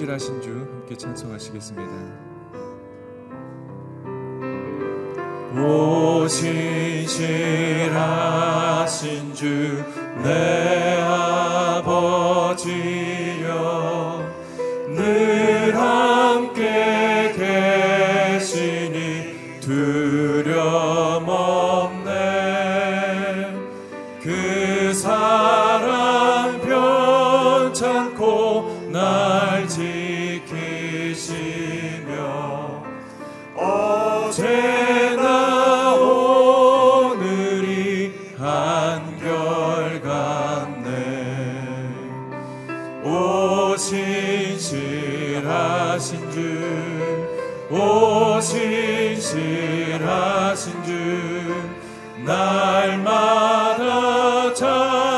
신실하신 주 함께 찬송하시겠습니다. 오 신실하신 주내 오 신실하신 주 날마다 자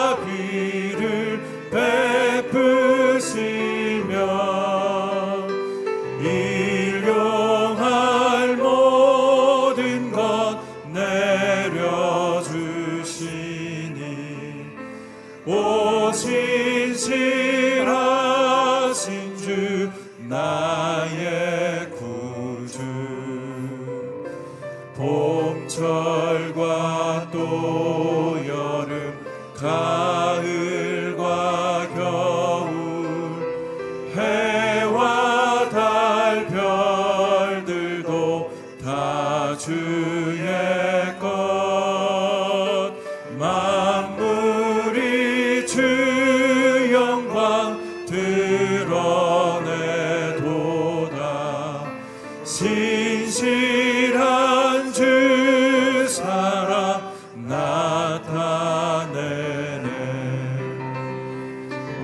신실한 주 사랑 나타내네.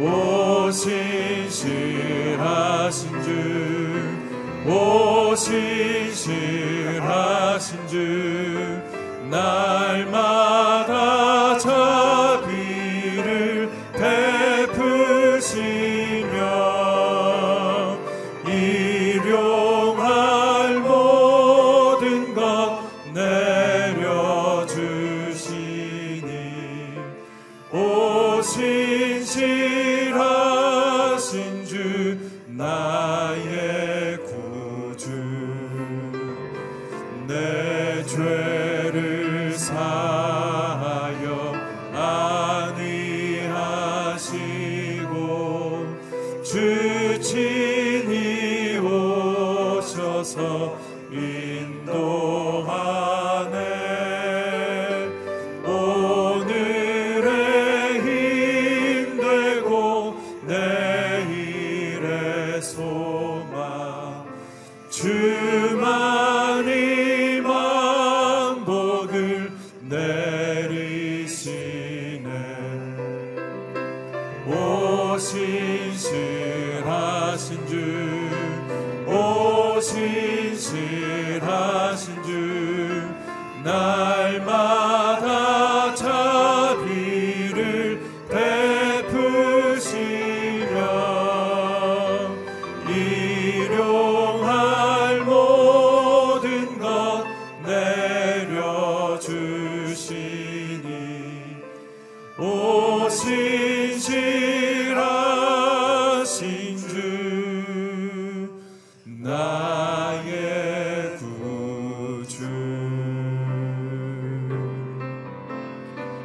오 신실하신 주오 신실하신 주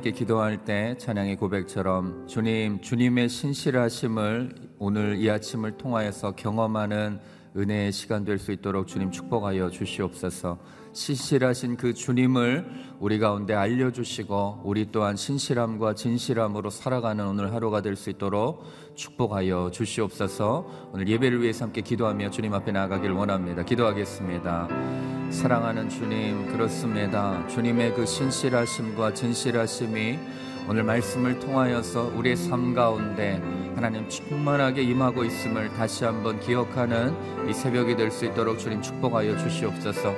함께 기도할 때 찬양의 고백처럼 주님, 주님의 신실하심을 오늘 이 아침을 통하여서 경험하는 은혜의 시간 될 수 있도록 주님 축복하여 주시옵소서. 신실하신 그 주님을 우리 가운데 알려주시고 우리 또한 신실함과 진실함으로 살아가는 오늘 하루가 될 수 있도록 축복하여 주시옵소서. 오늘 예배를 위해서 함께 기도하며 주님 앞에 나아가길 원합니다. 기도하겠습니다. 사랑하는 주님, 그렇습니다. 주님의 그 신실하심과 진실하심이 오늘 말씀을 통하여서 우리의 삶 가운데 하나님 충만하게 임하고 있음을 다시 한번 기억하는 이 새벽이 될 수 있도록 주님 축복하여 주시옵소서.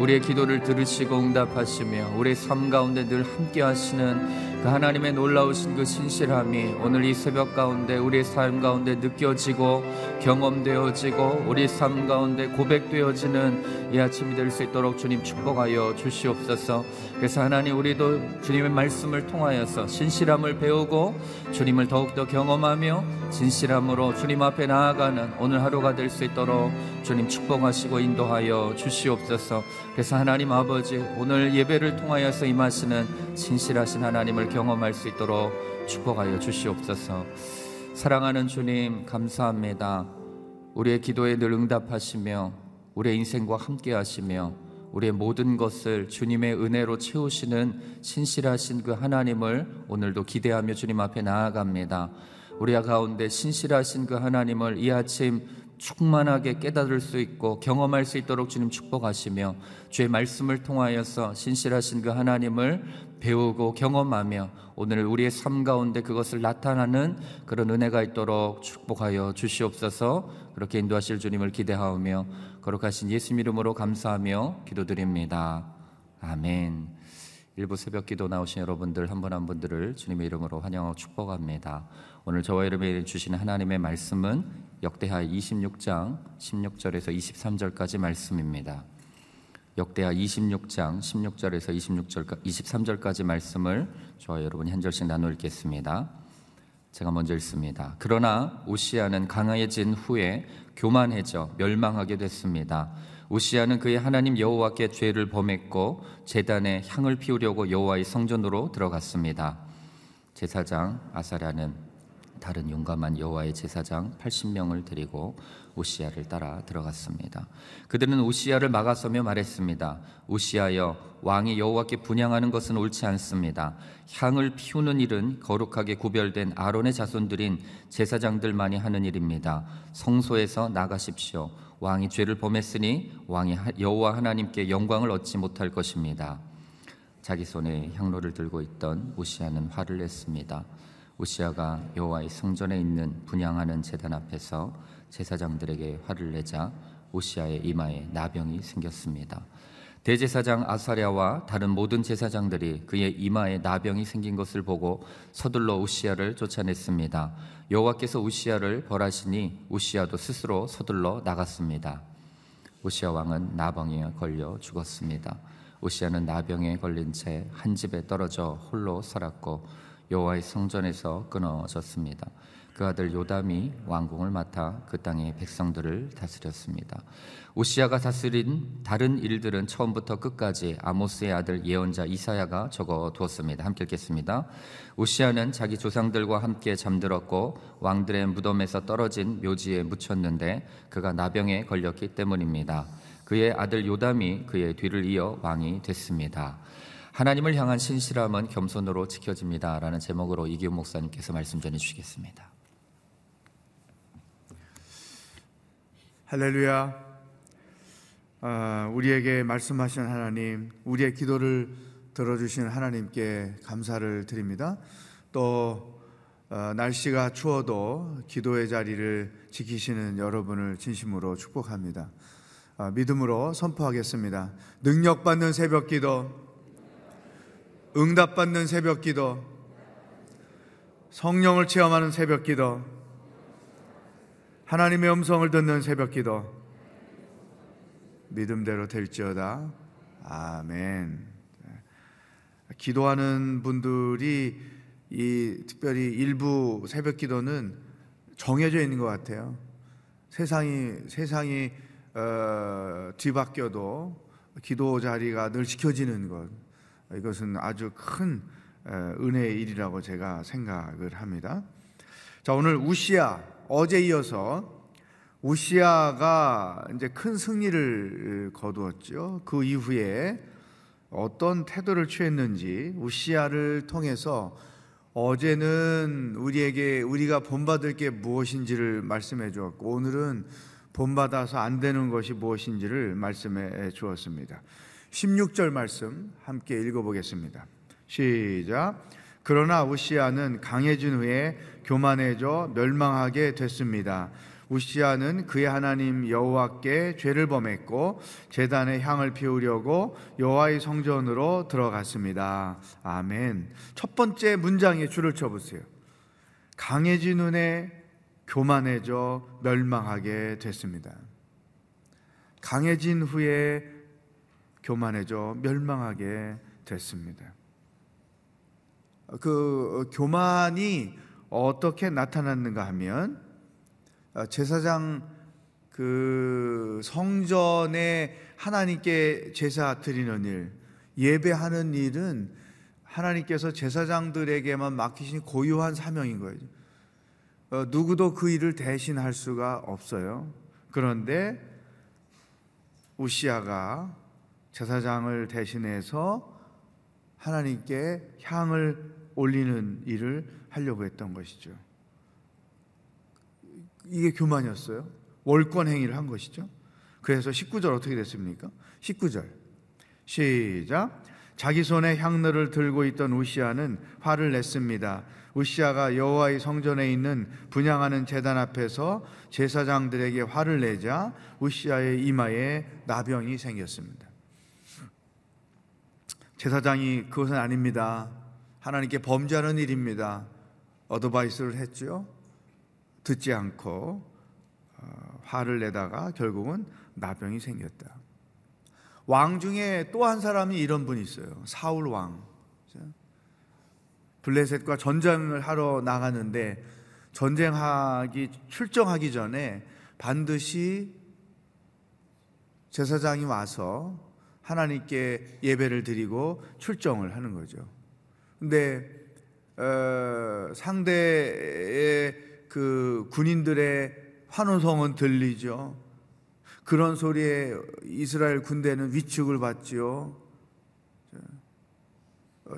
우리의 기도를 들으시고 응답하시며 우리의 삶 가운데 늘 함께 하시는 그 하나님의 놀라우신 그 신실함이 오늘 이 새벽 가운데 우리의 삶 가운데 느껴지고 경험되어지고 우리 삶 가운데 고백되어지는 이 아침이 될 수 있도록 주님 축복하여 주시옵소서. 그래서 하나님 우리도 주님의 말씀을 통하여서 신실함을 배우고 주님을 더욱더 경험하며 진실함으로 주님 앞에 나아가는 오늘 하루가 될 수 있도록 주님 축복하시고 인도하여 주시옵소서. 그래서 하나님 아버지 오늘 예배를 통하여서 임하시는 진실하신 하나님을 경험할 수 있도록 축복하여 주시옵소서. 사랑하는 주님 감사합니다. 우리의 기도에 늘 응답하시며 우리의 인생과 함께 하시며 우리의 모든 것을 주님의 은혜로 채우시는 신실하신 그 하나님을 오늘도 기대하며 주님 앞에 나아갑니다. 우리 가운데 신실하신 그 하나님을 이 아침 충만하게 깨달을 수 있고 경험할 수 있도록 주님 축복하시며 주의 말씀을 통하여서 신실하신 그 하나님을 배우고 경험하며 오늘 우리의 삶 가운데 그것을 나타나는 그런 은혜가 있도록 축복하여 주시옵소서 그렇게 인도하실 주님을 기대하오며 거룩하신 예수님 이름으로 감사하며 기도드립니다. 아멘. 일부 새벽 기도 나오신 여러분들 한 분한 분들을 주님의 이름으로 환영하고 축복합니다. 오늘 저와 여러분이 주시는 하나님의 말씀은 역대하 26장 16절에서 23절까지 말씀입니다. 역대하 26장 16절에서 26절 23절까지 말씀을 저와 여러분이 한 절씩 나누 읽겠습니다. 제가 먼저 읽습니다. 그러나 우시아는 강해진 후에 교만해져 멸망하게 됐습니다. 우시아는 그의 하나님 여호와께 죄를 범했고 제단에 향을 피우려고 여호와의 성전으로 들어갔습니다. 제사장 아사랴는 다른 용감한 여호와의 제사장 80명을 데리고 우시아를 따라 들어갔습니다. 그들은 우시아를 막아서며 말했습니다. 우시아여 왕이 여호와께 분양하는 것은 옳지 않습니다. 향을 피우는 일은 거룩하게 구별된 아론의 자손들인 제사장들만이 하는 일입니다. 성소에서 나가십시오. 왕이 죄를 범했으니 왕이 여호와 하나님께 영광을 얻지 못할 것입니다. 자기 손에 향로를 들고 있던 우시아는 화를 냈습니다. 우시아가 여호와의 성전에 있는 분양하는 제단 앞에서 제사장들에게 화를 내자 우시아의 이마에 나병이 생겼습니다. 대제사장 아사랴와 다른 모든 제사장들이 그의 이마에 나병이 생긴 것을 보고 서둘러 우시아를 쫓아냈습니다. 여호와께서 우시아를 벌하시니 우시아도 스스로 서둘러 나갔습니다. 우시아 왕은 나병에 걸려 죽었습니다. 우시아는 나병에 걸린 채 한 집에 떨어져 홀로 살았고 여호와의 성전에서 끊어졌습니다. 그 아들 요담이 왕궁을 맡아 그 땅의 백성들을 다스렸습니다. 오시아가 다스린 다른 일들은 처음부터 끝까지 아모스의 아들 예언자 이사야가 적어 두었습니다. 함께 읽겠습니다. 오시아는 자기 조상들과 함께 잠들었고 왕들의 무덤에서 떨어진 묘지에 묻혔는데 그가 나병에 걸렸기 때문입니다. 그의 아들 요담이 그의 뒤를 이어 왕이 됐습니다. 하나님을 향한 신실함은 겸손으로 지켜집니다라는 제목으로 이기훈 목사님께서 말씀 전해 주시겠습니다. 할렐루야. 아, 우리에게 말씀하신 하나님, 우리의 기도를 들어주신 하나님께 감사를 드립니다. 또 어, 날씨가 추워도 기도의 자리를 지키시는 여러분을 진심으로 축복합니다. 아, 믿음으로 선포하겠습니다. 능력받는 새벽 기도, 응답받는 새벽 기도, 성령을 체험하는 새벽 기도, 하나님의 음성을 듣는 새벽 기도 믿음대로 될지어다. 아멘. 기도하는 분들이 이 특별히 일부 새벽 기도는 정해져 있는 것 같아요. 세상이 세상이 어, 뒤바뀌어도 기도 자리가 늘 지켜지는 것 이것은 아주 큰 어, 은혜의 일이라고 제가 생각을 합니다. 자 오늘 우시아 어제 이어서 우시아가 이제 큰 승리를 거두었죠. 그 이후에 어떤 태도를 취했는지 우시아를 통해서 어제는 우리에게 우리가 본받을 게 무엇인지를 말씀해 주었고 오늘은 본받아서 안 되는 것이 무엇인지를 말씀해 주었습니다. 16절 말씀 함께 읽어 보겠습니다. 시작. 그러나 우시아는 강해진 후에 교만해져 멸망하게 됐습니다. 우시아는 그의 하나님 여호와께 죄를 범했고 제단에 향을 피우려고 여호와의 성전으로 들어갔습니다. 아멘. 첫 번째 문장에 줄을 쳐 보세요. 강해진 눈에 교만해져 멸망하게 됐습니다. 강해진 후에 교만해져 멸망하게 됐습니다. 그 교만이 어떻게 나타났는가 하면 어, 제사장 그 성전에 하나님께 제사 드리는 일, 예배하는 일은 하나님께서 제사장들에게만 맡기신 고유한 사명인 거예요. 어, 누구도 그 일을 대신할 수가 없어요. 그런데 우시아가 제사장을 대신해서 하나님께 향을 올리는 일을 하려고 했던 것이죠. 이게 교만이었어요. 월권 행위를 한 것이죠. 그래서 19절 어떻게 됐습니까? 19절. 시작. 자기 손에 향로를 들고 있던 우시아는 화를 냈습니다. 우시아가 여호와의 성전에 있는 분양하는 제단 앞에서 제사장들에게 화를 내자 우시아의 이마에 나병이 생겼습니다. 제사장이 그것은 아닙니다. 하나님께 범죄하는 일입니다. 어드바이스를 했죠. 듣지 않고 어, 화를 내다가 결국은 나병이 생겼다. 왕 중에 또 한 사람이 이런 분이 있어요. 사울 왕. 블레셋과 전쟁을 하러 나가는데 전쟁하기 출정하기 전에 반드시 제사장이 와서 하나님께 예배를 드리고 출정을 하는 거죠. 근데 어, 상대의 그 군인들의 환호성은 들리죠. 그런 소리에 이스라엘 군대는 위축을 받지요.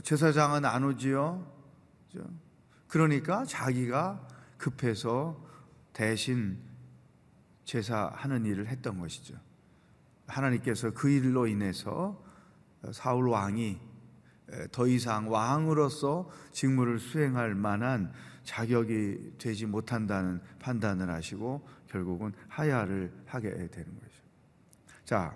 제사장은 안 오지요. 그러니까 자기가 급해서 대신 제사하는 일을 했던 것이죠. 하나님께서 그 일로 인해서 사울 왕이 더 이상 왕으로서 직무를 수행할 만한 자격이 되지 못한다는 판단을 하시고 결국은 하야를 하게 되는 거죠. 자,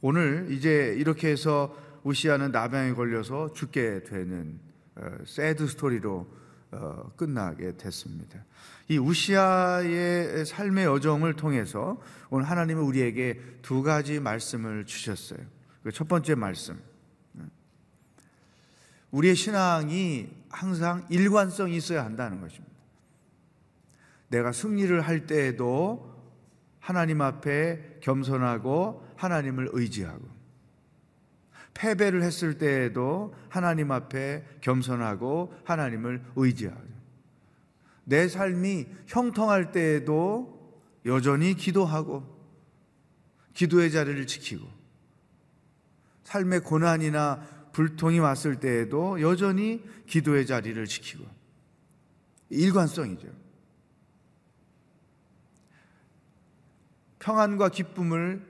오늘 이제 이렇게 해서 우시아는 나병에 걸려서 죽게 되는 어, 새드 스토리로 어, 끝나게 됐습니다. 이 우시아의 삶의 여정을 통해서 오늘 하나님은 우리에게 두 가지 말씀을 주셨어요. 그 첫 번째 말씀. 우리의 신앙이 항상 일관성이 있어야 한다는 것입니다. 내가 승리를 할 때에도 하나님 앞에 겸손하고 하나님을 의지하고 패배를 했을 때에도 하나님 앞에 겸손하고 하나님을 의지하고 내 삶이 형통할 때에도 여전히 기도하고 기도의 자리를 지키고 삶의 고난이나 불통이 왔을 때에도 여전히 기도의 자리를 지키고 일관성이죠. 평안과 기쁨을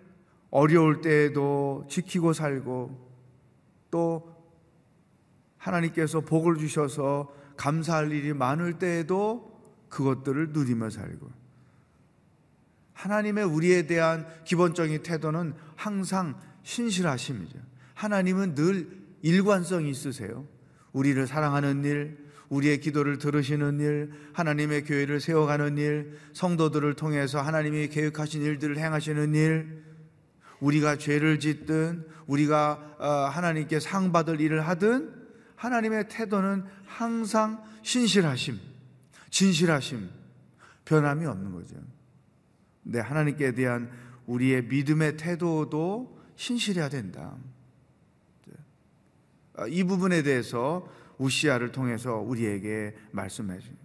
어려울 때에도 지키고 살고 또 하나님께서 복을 주셔서 감사할 일이 많을 때에도 그것들을 누리며 살고 하나님의 우리에 대한 기본적인 태도는 항상 신실하심이죠. 하나님은 늘 일관성이 있으세요. 우리를 사랑하는 일, 우리의 기도를 들으시는 일, 하나님의 교회를 세워가는 일, 성도들을 통해서 하나님이 계획하신 일들을 행하시는 일, 우리가 죄를 짓든 우리가 어, 하나님께 상 받을 일을 하든 하나님의 태도는 항상 신실하심, 진실하심, 변함이 없는 거죠. 네, 하나님께 대한 우리의 믿음의 태도도 신실해야 된다. 아, 이 부분에 대해서 우시아를 통해서 우리에게 말씀해 줍니다.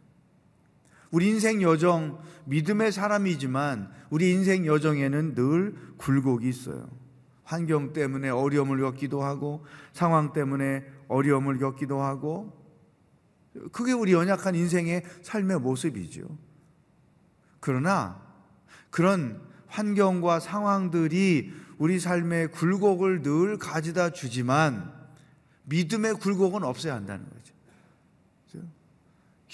우리 인생 여정, 믿음의 사람이지만 우리 인생 여정에는 늘 굴곡이 있어요. 환경 때문에 어려움을 겪기도 하고 상황 때문에 어려움을 겪기도 하고 그게 우리 연약한 인생의 삶의 모습이죠. 그러나 그런 환경과 상황들이 우리 삶의 굴곡을 늘 가져다 주지만 믿음의 굴곡은 없어야 한다는 거죠.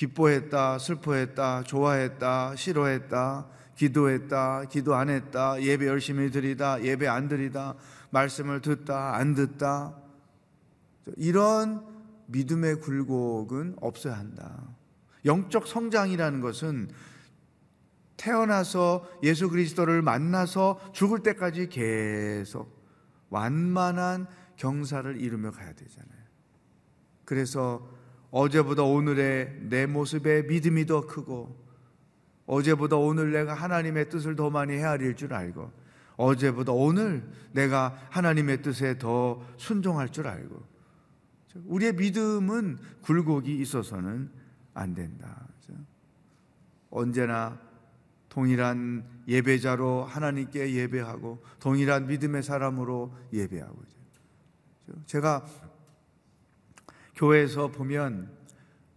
기뻐했다, 슬퍼했다, 좋아했다, 싫어했다, 기도했다, 기도 안 했다, 예배 열심히 드리다, 예배 안 드리다, 말씀을 듣다, 안 듣다. 이런 믿음의 굴곡은 없어야 한다. 영적 성장이라는 것은 태어나서 예수 그리스도를 만나서 죽을 때까지 계속 완만한 경사를 이루며 가야 되잖아요. 그래서 어제보다 오늘의 내 모습의 믿음이 더 크고 어제보다 오늘 내가 하나님의 뜻을 더 많이 헤아릴 줄 알고 어제보다 오늘 내가 하나님의 뜻에 더 순종할 줄 알고 우리의 믿음은 굴곡이 있어서는 안 된다. 언제나 동일한 예배자로 하나님께 예배하고 동일한 믿음의 사람으로 예배하고 제가 교회에서 보면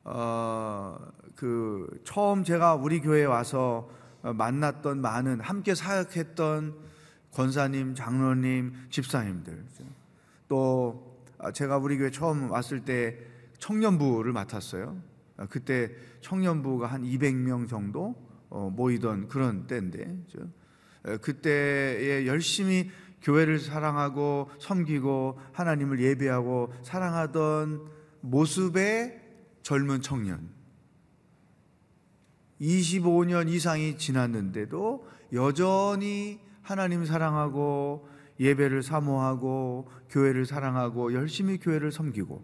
어, 그 처음 제가 우리 교회에 와서 만났던 많은 함께 사역했던 권사님, 장로님, 집사님들 또 제가 우리 교회 처음 왔을 때 청년부를 맡았어요. 그때 청년부가 한 200명 정도 어, 모이던 그런 때인데 그때에 열심히 교회를 사랑하고 섬기고 하나님을 예배하고 사랑하던 모습의 젊은 청년. 25년 이상이 지났는데도 여전히 하나님 사랑하고 예배를 사모하고 교회를 사랑하고 열심히 교회를 섬기고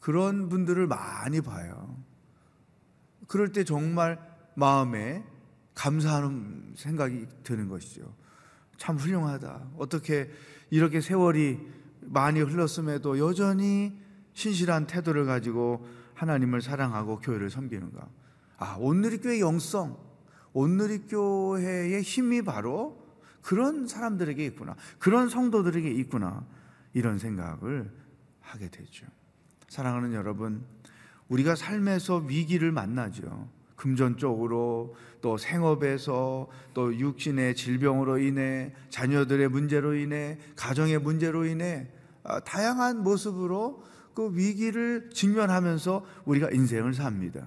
그런 분들을 많이 봐요. 그럴 때 정말 마음에 감사하는 생각이 드는 것이죠. 참 훌륭하다. 어떻게 이렇게 세월이 많이 흘렀음에도 여전히 신실한 태도를 가지고 하나님을 사랑하고 교회를 섬기는가? 아, 온누리교회 영성, 온누리교회의 힘이 바로 그런 사람들에게 있구나. 그런 성도들에게 있구나. 이런 생각을 하게 되죠. 사랑하는 여러분, 우리가 삶에서 위기를 만나죠. 금전적으로 또 생업에서 또 육신의 질병으로 인해 자녀들의 문제로 인해 가정의 문제로 인해 아, 다양한 모습으로 그 위기를 직면하면서 우리가 인생을 삽니다.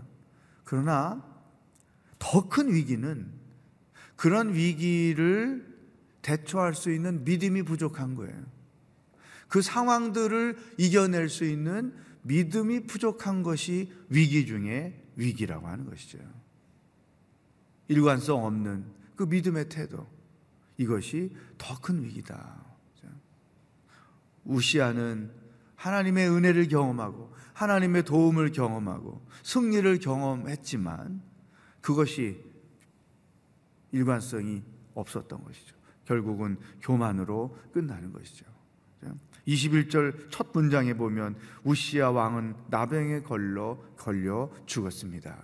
그러나 더 큰 위기는 그런 위기를 대처할 수 있는 믿음이 부족한 거예요. 그 상황들을 이겨낼 수 있는 믿음이 부족한 것이 위기 중에 위기라고 하는 것이죠. 일관성 없는 그 믿음의 태도. 이것이 더 큰 위기다. 우시아는 하나님의 은혜를 경험하고 하나님의 도움을 경험하고 승리를 경험했지만 그것이 일관성이 없었던 것이죠. 결국은 교만으로 끝나는 것이죠. 21절 첫 문장에 보면 우시아 왕은 나병에 걸려 걸려 죽었습니다.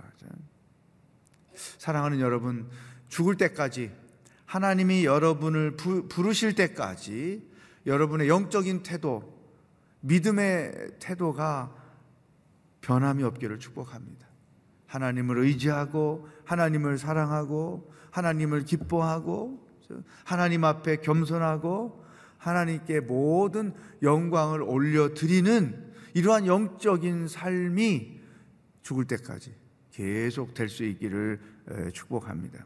사랑하는 여러분, 죽을 때까지 하나님이 여러분을 부, 부르실 때까지 여러분의 영적인 태도, 믿음의 태도가 변함이 없기를 축복합니다. 하나님을 의지하고 하나님을 사랑하고 하나님을 기뻐하고 하나님 앞에 겸손하고 하나님께 모든 영광을 올려드리는 이러한 영적인 삶이 죽을 때까지 계속 될 수 있기를 축복합니다.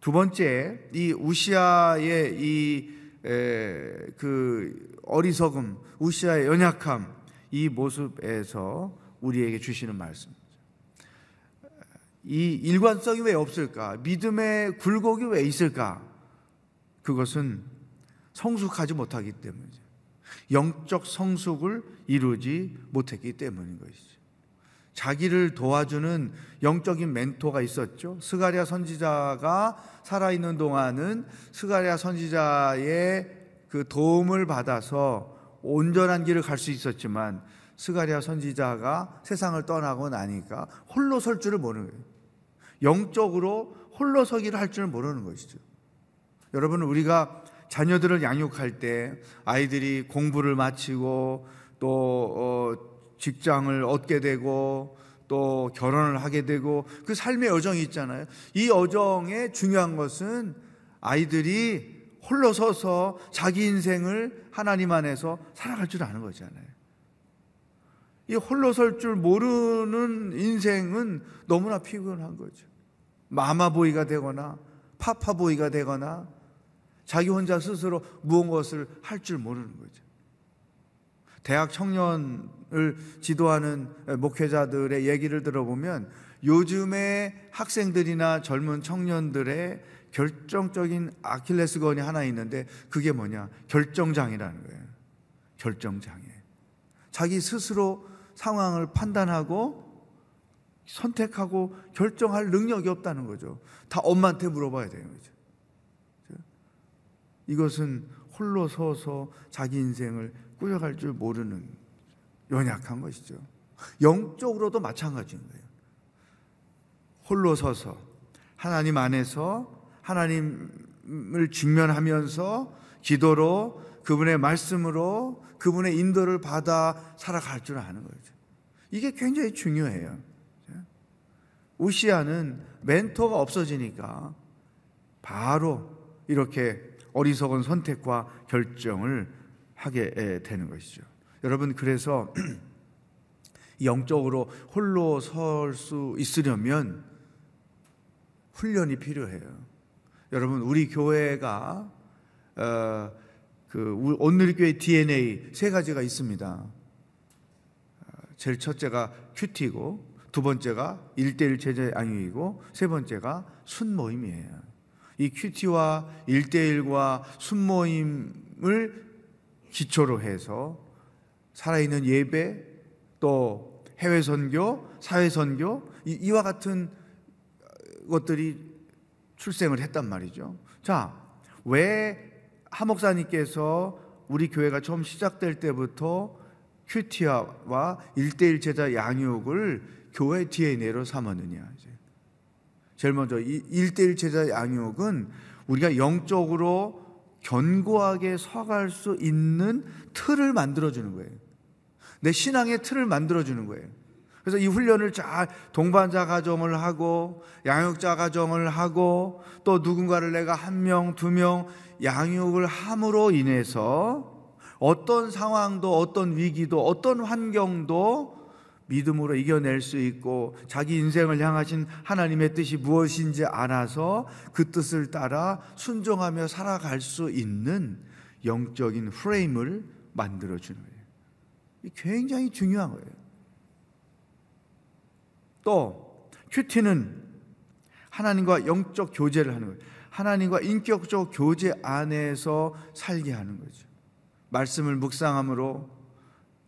두 번째, 이 우시아의 이 그 어리석음, 우시아의 연약함, 이 모습에서 우리에게 주시는 말씀. 이 일관성이 왜 없을까? 믿음의 굴곡이 왜 있을까? 그것은 성숙하지 못하기 때문이죠. 영적 성숙을 이루지 못했기 때문인 것이죠. 자기를 도와주는 영적인 멘토가 있었죠. 스가랴 선지자가 살아있는 동안은 스가랴 선지자의 그 도움을 받아서 온전한 길을 갈 수 있었지만 스가랴 선지자가 세상을 떠나고 나니까 홀로 설 줄을 모르는 거예요. 영적으로 홀로 서기를 할 줄 모르는 것이죠. 여러분 우리가 자녀들을 양육할 때 아이들이 공부를 마치고 또 어, 직장을 얻게 되고 또 결혼을 하게 되고 그 삶의 여정이 있잖아요. 이 여정의 중요한 것은 아이들이 홀로 서서 자기 인생을 하나님 안에서 살아갈 줄 아는 거잖아요. 이 홀로 설 줄 모르는 인생은 너무나 피곤한 거죠. 마마보이가 되거나 파파보이가 되거나 자기 혼자 스스로 무엇을 할 줄 모르는 거죠. 대학 청년을 지도하는 목회자들의 얘기를 들어보면 요즘의 학생들이나 젊은 청년들의 결정적인 아킬레스건이 하나 있는데 그게 뭐냐? 결정장애라는 거예요. 결정장애. 자기 스스로 상황을 판단하고 선택하고 결정할 능력이 없다는 거죠. 다 엄마한테 물어봐야 되는 거죠. 이것은 홀로 서서 자기 인생을 꾸려갈 줄 모르는 연약한 것이죠. 영적으로도 마찬가지인 거예요. 홀로 서서 하나님 안에서 하나님을 직면하면서 기도로 그분의 말씀으로 그분의 인도를 받아 살아갈 줄 아는 거죠. 이게 굉장히 중요해요. 우시아는 멘토가 없어지니까 바로 이렇게 어리석은 선택과 결정을 하게 되는 것이죠. 여러분 그래서 영적으로 홀로 설 수 있으려면 훈련이 필요해요. 여러분 우리 교회가 어, 그 온누리교회 DNA 세 가지가 있습니다. 어, 제일 첫째가 큐티고 두 번째가 일대일 제자 양육이고 세 번째가 순모임이에요. 이 큐티와 일대일과 순모임을 기초로 해서 살아있는 예배 또 해외 선교, 사회 선교 이와 같은 것들이 출생을 했단 말이죠. 자, 왜 하목사님께서 우리 교회가 처음 시작될 때부터 큐티와 일대일 제자 양육을 교회 DNA로 삼았느냐. 제일 먼저 일대일 제자 양육은 우리가 영적으로 견고하게 서갈 수 있는 틀을 만들어주는 거예요. 내 신앙의 틀을 만들어주는 거예요. 그래서 이 훈련을 잘 동반자 가정을 하고 양육자 가정을 하고 또 누군가를 내가 한 명, 두 명 양육을 함으로 인해서 어떤 상황도 어떤 위기도 어떤 환경도 믿음으로 이겨낼 수 있고 자기 인생을 향하신 하나님의 뜻이 무엇인지 알아서 그 뜻을 따라 순종하며 살아갈 수 있는 영적인 프레임을 만들어 주는 거예요. 굉장히 중요한 거예요. 또 큐티는 하나님과 영적 교제를 하는 거예요. 하나님과 인격적 교제 안에서 살게 하는 거죠. 말씀을 묵상함으로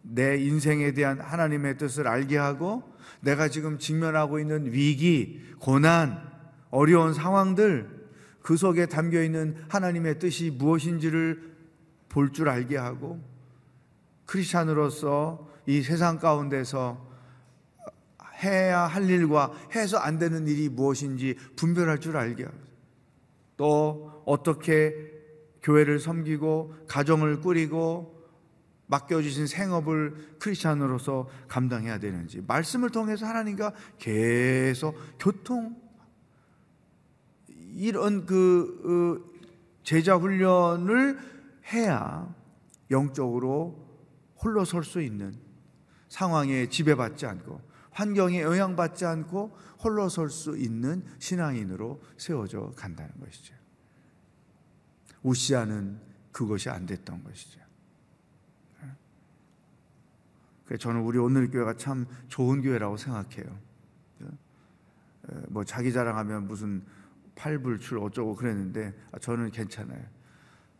내 인생에 대한 하나님의 뜻을 알게 하고 내가 지금 직면하고 있는 위기, 고난, 어려운 상황들 그 속에 담겨 있는 하나님의 뜻이 무엇인지를 볼 줄 알게 하고 크리스찬으로서 이 세상 가운데서 해야 할 일과 해서 안 되는 일이 무엇인지 분별할 줄 알게 하고 또 어떻게 교회를 섬기고 가정을 꾸리고 맡겨주신 생업을 크리스찬으로서 감당해야 되는지 말씀을 통해서 하나님과 계속 교통 이런 그 어, 제자 훈련을 해야 영적으로 홀로 설 수 있는 상황에 지배받지 않고 환경에 영향받지 않고 홀로 설 수 있는 신앙인으로 세워져 간다는 것이죠. 우시아는 그것이 안 됐던 것이죠. 그래서 저는 우리 오늘 교회가 참 좋은 교회라고 생각해요. 뭐 자기 자랑하면 무슨 팔불출 어쩌고 그랬는데 저는 괜찮아요.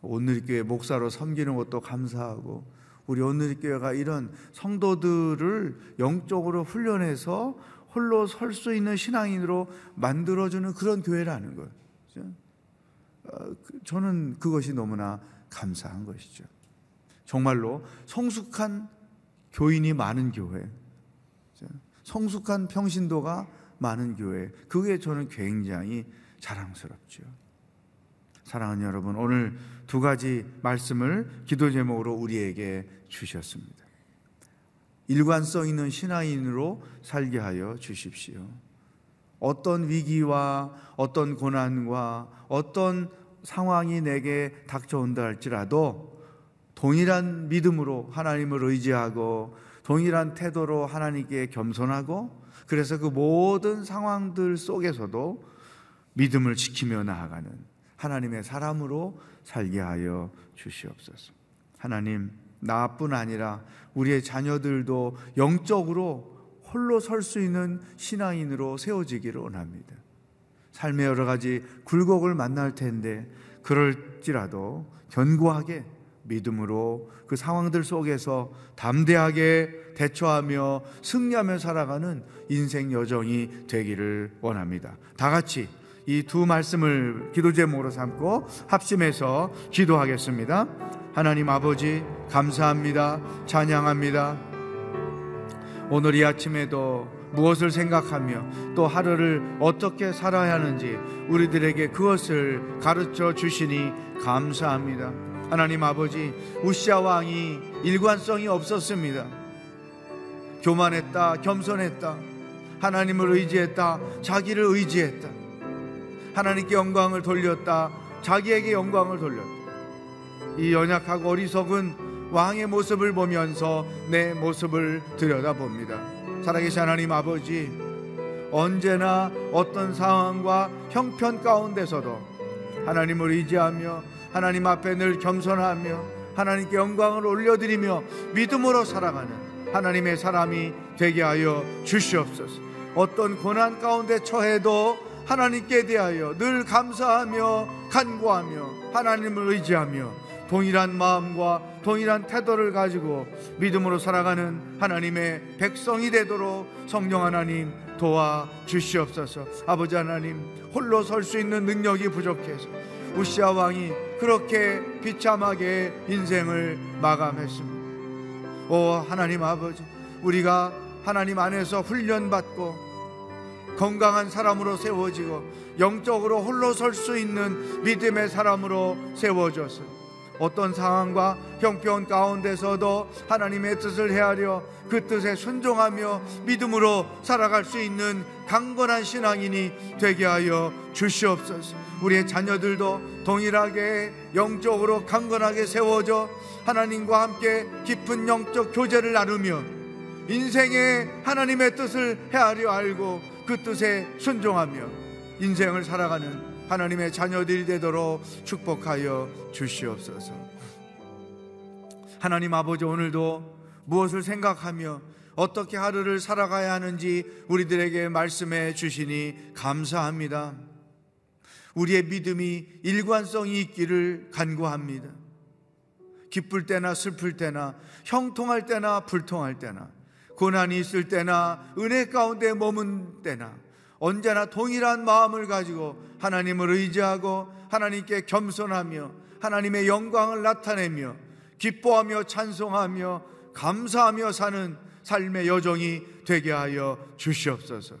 오늘 교회 목사로 섬기는 것도 감사하고 우리 오늘 교회가 이런 성도들을 영적으로 훈련해서 홀로 설 수 있는 신앙인으로 만들어주는 그런 교회라는 거예요. 저는 그것이 너무나 감사한 것이죠. 정말로 성숙한 교인이 많은 교회, 성숙한 평신도가 많은 교회, 그게 저는 굉장히 자랑스럽죠. 사랑하는 여러분, 오늘 두 가지 말씀을 기도 제목으로 우리에게 주셨습니다. 일관성 있는 신앙인으로 살게 하여 주십시오. 어떤 위기와 어떤 고난과 어떤 상황이 내게 닥쳐온다 할지라도 동일한 믿음으로 하나님을 의지하고 동일한 태도로 하나님께 겸손하고 그래서 그 모든 상황들 속에서도 믿음을 지키며 나아가는 하나님의 사람으로 살게 하여 주시옵소서. 하나님, 나뿐 아니라 우리의 자녀들도 영적으로 홀로 설 수 있는 신앙인으로 세워지기를 원합니다. 삶의 여러 가지 굴곡을 만날 텐데 그럴지라도 견고하게 믿음으로 그 상황들 속에서 담대하게 대처하며 승리하며 살아가는 인생 여정이 되기를 원합니다. 다 같이 이 두 말씀을 기도 제목으로 삼고 합심해서 기도하겠습니다. 하나님 아버지 감사합니다. 찬양합니다. 오늘 이 아침에도 무엇을 생각하며 또 하루를 어떻게 살아야 하는지 우리들에게 그것을 가르쳐 주시니 감사합니다. 하나님 아버지 우시아 왕이 일관성이 없었습니다. 교만했다, 겸손했다, 하나님을 의지했다, 자기를 의지했다, 하나님께 영광을 돌렸다, 자기에게 영광을 돌렸다. 이 연약하고 어리석은 왕의 모습을 보면서 내 모습을 들여다봅니다. 살아계신 하나님 아버지, 언제나 어떤 상황과 형편 가운데서도 하나님을 의지하며 하나님 앞에 늘 겸손하며 하나님께 영광을 올려드리며 믿음으로 살아가는 하나님의 사람이 되게 하여 주시옵소서. 어떤 고난 가운데 처해도 하나님께 대하여 늘 감사하며 간구하며 하나님을 의지하며 동일한 마음과 동일한 태도를 가지고 믿음으로 살아가는 하나님의 백성이 되도록 성령 하나님 도와 주시옵소서. 아버지 하나님 홀로 설 수 있는 능력이 부족해서 우시아 왕이 그렇게 비참하게 인생을 마감했습니다. 오 하나님 아버지 우리가 하나님 안에서 훈련받고 건강한 사람으로 세워지고 영적으로 홀로 설 수 있는 믿음의 사람으로 세워져서 어떤 상황과 형편 가운데서도 하나님의 뜻을 헤아려 그 뜻에 순종하며 믿음으로 살아갈 수 있는 강건한 신앙인이 되게 하여 주시옵소서. 우리의 자녀들도 동일하게 영적으로 강건하게 세워져 하나님과 함께 깊은 영적 교제를 나누며 인생의 하나님의 뜻을 헤아려 알고 그 뜻에 순종하며 인생을 살아가는 하나님의 자녀들이 되도록 축복하여 주시옵소서. 하나님 아버지 오늘도 무엇을 생각하며 어떻게 하루를 살아가야 하는지 우리들에게 말씀해 주시니 감사합니다. 우리의 믿음이 일관성이 있기를 간구합니다. 기쁠 때나 슬플 때나 형통할 때나 불통할 때나 고난이 있을 때나 은혜 가운데 머문 때나 언제나 동일한 마음을 가지고 하나님을 의지하고 하나님께 겸손하며 하나님의 영광을 나타내며 기뻐하며 찬송하며 감사하며 사는 삶의 여정이 되게 하여 주시옵소서.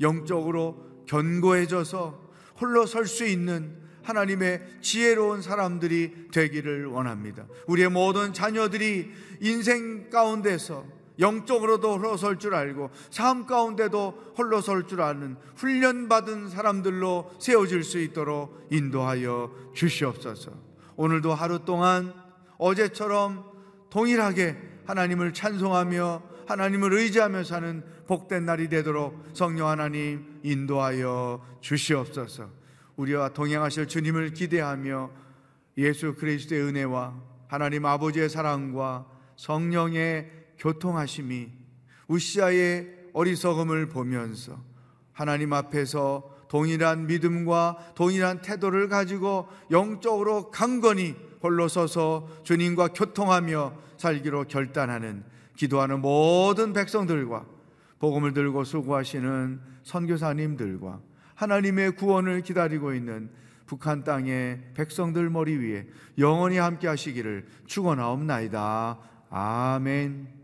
영적으로 견고해져서 홀로 설 수 있는 하나님의 지혜로운 사람들이 되기를 원합니다. 우리의 모든 자녀들이 인생 가운데서 영적으로도 홀로 설 줄 알고 삶 가운데도 홀로 설 줄 아는 훈련받은 사람들로 세워질 수 있도록 인도하여 주시옵소서. 오늘도 하루 동안 어제처럼 동일하게 하나님을 찬송하며 하나님을 의지하며 사는 복된 날이 되도록 성령 하나님 인도하여 주시옵소서. 우리와 동행하실 주님을 기대하며 예수 그리스도의 은혜와 하나님 아버지의 사랑과 성령의 교통하심이 우시아의 어리석음을 보면서 하나님 앞에서 동일한 믿음과 동일한 태도를 가지고 영적으로 강건히 홀로 서서 주님과 교통하며 살기로 결단하는 기도하는 모든 백성들과 복음을 들고 수고하시는 선교사님들과 하나님의 구원을 기다리고 있는 북한 땅의 백성들 머리 위에 영원히 함께 하시기를 축원하옵나이다. 아멘.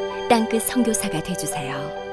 땅끝 선교사가 되주세요.